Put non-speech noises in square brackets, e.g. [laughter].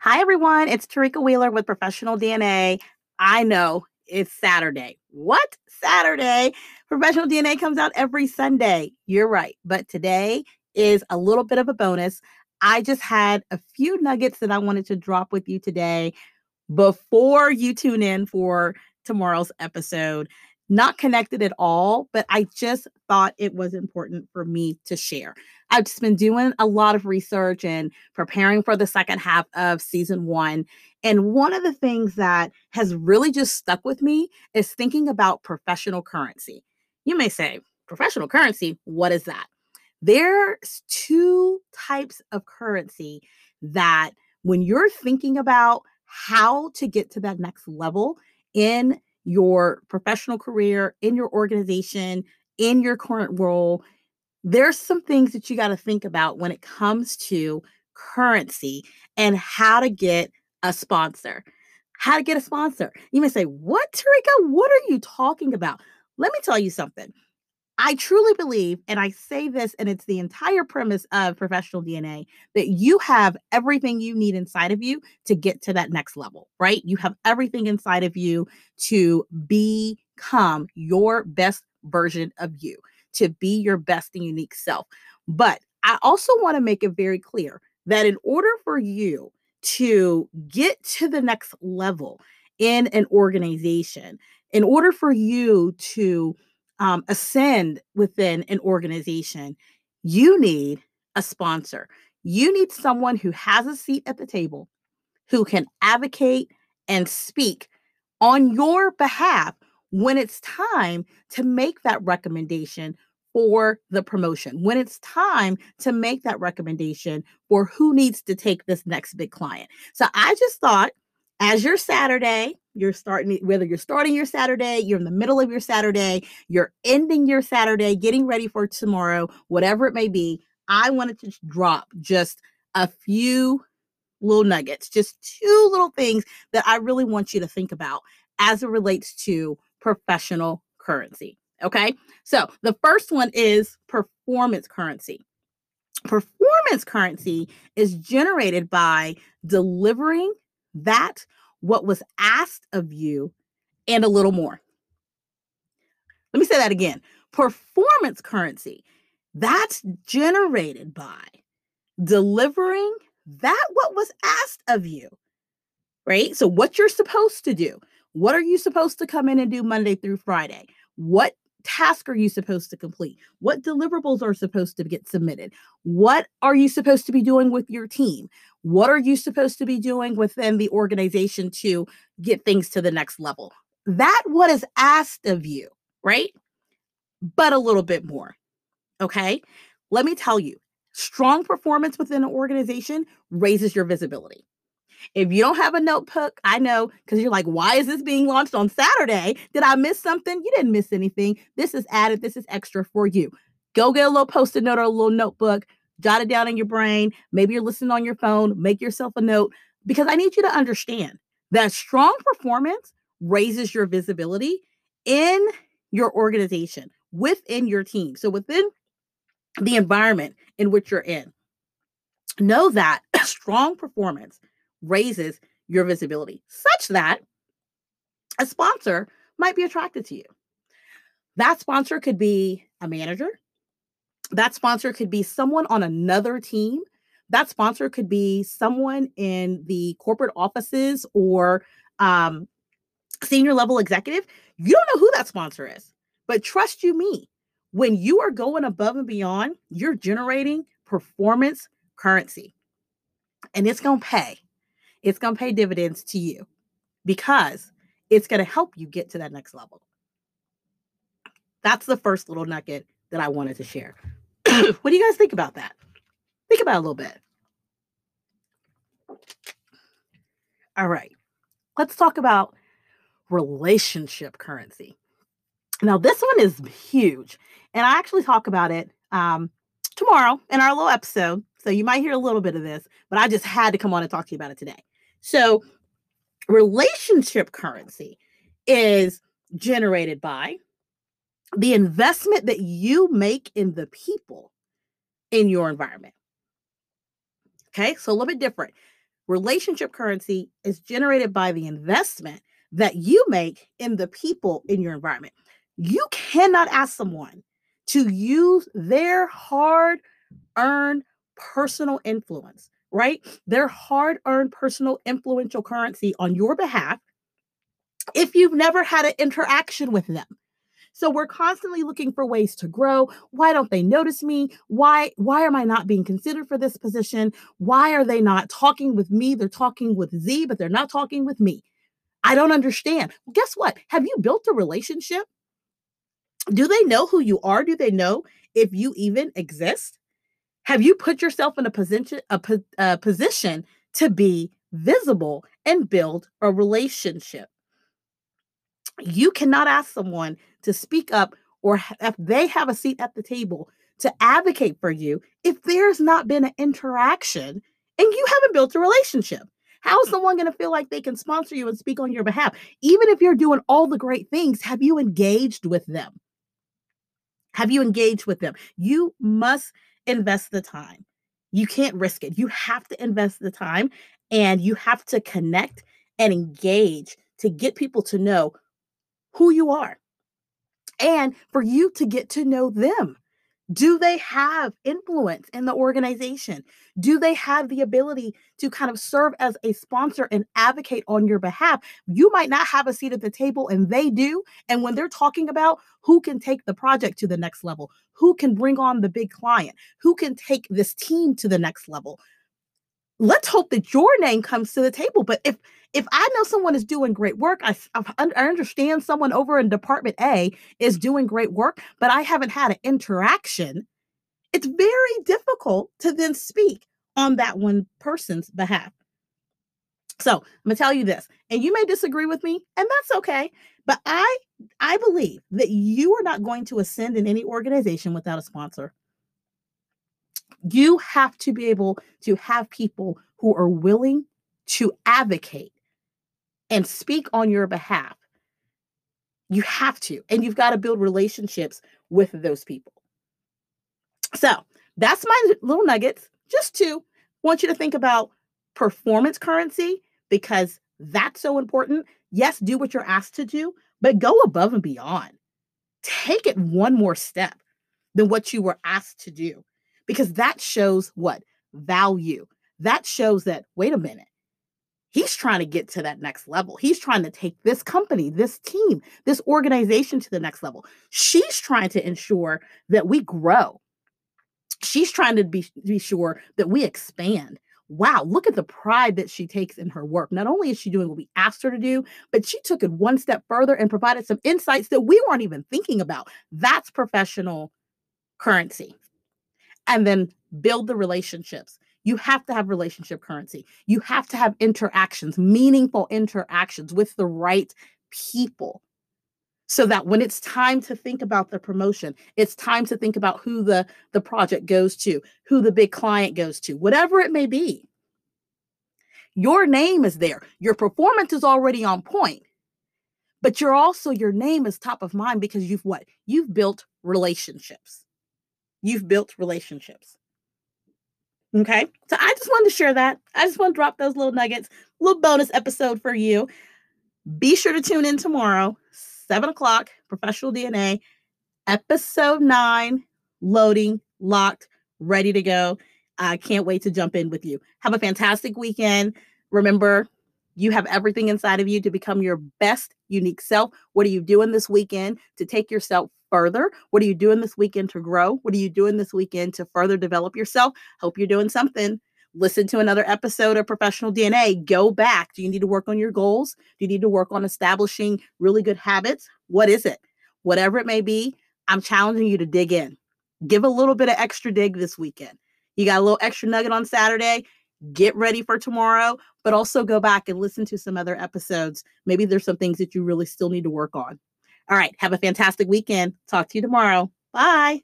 Hi, everyone. It's Tarika Wheeler with Professional DNA. I know it's Saturday. What? Saturday? Professional DNA comes out every Sunday. You're right. But today is a little bit of a bonus. I just had a few nuggets that I wanted to drop with you today before you tune in for tomorrow's episode. Not connected at all, but I just thought it was important for me to share. I've just been doing a lot of research and preparing for the second half of season one. And one of the things that has really just stuck with me is thinking about professional currency. You may say, professional currency, what is that? There's two types of currency that when you're thinking about how to get to that next level in your professional career, in your organization, in your current role, there's some things that you got to think about when it comes to currency and how to get a sponsor. How to get a sponsor. You may say, What, Tarika? What are you talking about? Let me tell you something. I truly believe, and I say this, and it's the entire premise of professional DNA, that you have everything you need inside of you to get to that next level, right? You have everything inside of you to become your best version of you, to be your best and unique self. But I also want to make it very clear that in order for you to get to the next level in an organization, in order for you to um, ascend within an organization, you need a sponsor. You need someone who has a seat at the table, who can advocate and speak on your behalf when it's time to make that recommendation for the promotion, when it's time to make that recommendation for who needs to take this next big client. So I just thought as your Saturday, you're starting, whether you're starting your Saturday, you're in the middle of your Saturday, you're ending your Saturday, getting ready for tomorrow, whatever it may be, I wanted to drop just a few little nuggets, just two little things that I really want you to think about as it relates to professional currency. Okay. So the first one is performance currency. Performance currency is generated by delivering that what was asked of you and a little more. Let me say that again. Performance currency that's generated by delivering that what was asked of you. Right? So what you're supposed to do. What are you supposed to come in and do Monday through Friday? What task are you supposed to complete? What deliverables are supposed to get submitted? What are you supposed to be doing with your team? What are you supposed to be doing within the organization to get things to the next level? That what is asked of you, right? But a little bit more. Okay? Let me tell you, strong performance within an organization raises your visibility. If you don't have a notebook, I know because you're like, why is this being launched on Saturday? Did I miss something? You didn't miss anything. This is added, this is extra for you. Go get a little post it note or a little notebook, jot it down in your brain. Maybe you're listening on your phone, make yourself a note because I need you to understand that strong performance raises your visibility in your organization, within your team. So within the environment in which you're in. Know that [coughs] strong performance raises your visibility such that a sponsor might be attracted to you. That sponsor could be a manager. That sponsor could be someone on another team. That sponsor could be someone in the corporate offices or um, senior level executive. You don't know who that sponsor is, but trust you me, when you are going above and beyond, you're generating performance currency and it's going to pay it's going to pay dividends to you because it's going to help you get to that next level. That's the first little nugget that I wanted to share. [coughs] what do you guys think about that? Think about it a little bit. All right. Let's talk about relationship currency. Now, this one is huge, and I actually talk about it um, tomorrow in our little episode. So you might hear a little bit of this, but I just had to come on and talk to you about it today. So, relationship currency is generated by the investment that you make in the people in your environment. Okay, so a little bit different. Relationship currency is generated by the investment that you make in the people in your environment. You cannot ask someone to use their hard earned personal influence, right? Their hard earned personal influential currency on your behalf if you've never had an interaction with them. So we're constantly looking for ways to grow. Why don't they notice me? Why why am I not being considered for this position? Why are they not talking with me? They're talking with Z, but they're not talking with me. I don't understand. Well, guess what? Have you built a relationship? Do they know who you are? Do they know if you even exist? Have you put yourself in a position a, a position to be visible and build a relationship? You cannot ask someone to speak up or if they have a seat at the table to advocate for you if there's not been an interaction and you haven't built a relationship. How is someone going to feel like they can sponsor you and speak on your behalf? Even if you're doing all the great things, have you engaged with them? Have you engaged with them? You must invest the time. You can't risk it. You have to invest the time and you have to connect and engage to get people to know who you are and for you to get to know them. Do they have influence in the organization? Do they have the ability to kind of serve as a sponsor and advocate on your behalf? You might not have a seat at the table, and they do. And when they're talking about who can take the project to the next level, who can bring on the big client, who can take this team to the next level, let's hope that your name comes to the table. But if if I know someone is doing great work, I, I understand someone over in Department A is doing great work, but I haven't had an interaction. It's very difficult to then speak on that one person's behalf. So I'm gonna tell you this, and you may disagree with me, and that's okay. But I I believe that you are not going to ascend in any organization without a sponsor. You have to be able to have people who are willing to advocate and speak on your behalf. You have to, and you've got to build relationships with those people. So that's my little nuggets. Just to want you to think about performance currency because that's so important. Yes, do what you're asked to do, but go above and beyond. Take it one more step than what you were asked to do because that shows what? Value. That shows that, wait a minute, he's trying to get to that next level. He's trying to take this company, this team, this organization to the next level. She's trying to ensure that we grow. She's trying to be, be sure that we expand. Wow, look at the pride that she takes in her work. Not only is she doing what we asked her to do, but she took it one step further and provided some insights that we weren't even thinking about. That's professional currency. And then build the relationships you have to have relationship currency. You have to have interactions, meaningful interactions with the right people. So that when it's time to think about the promotion, it's time to think about who the, the project goes to, who the big client goes to, whatever it may be. Your name is there. Your performance is already on point. But you're also, your name is top of mind because you've what? You've built relationships. You've built relationships. Okay. So I just wanted to share that. I just want to drop those little nuggets, little bonus episode for you. Be sure to tune in tomorrow, seven o'clock, professional DNA, episode nine, loading, locked, ready to go. I can't wait to jump in with you. Have a fantastic weekend. Remember, you have everything inside of you to become your best unique self. What are you doing this weekend to take yourself further? What are you doing this weekend to grow? What are you doing this weekend to further develop yourself? Hope you're doing something. Listen to another episode of Professional DNA. Go back. Do you need to work on your goals? Do you need to work on establishing really good habits? What is it? Whatever it may be, I'm challenging you to dig in. Give a little bit of extra dig this weekend. You got a little extra nugget on Saturday. Get ready for tomorrow, but also go back and listen to some other episodes. Maybe there's some things that you really still need to work on. All right. Have a fantastic weekend. Talk to you tomorrow. Bye.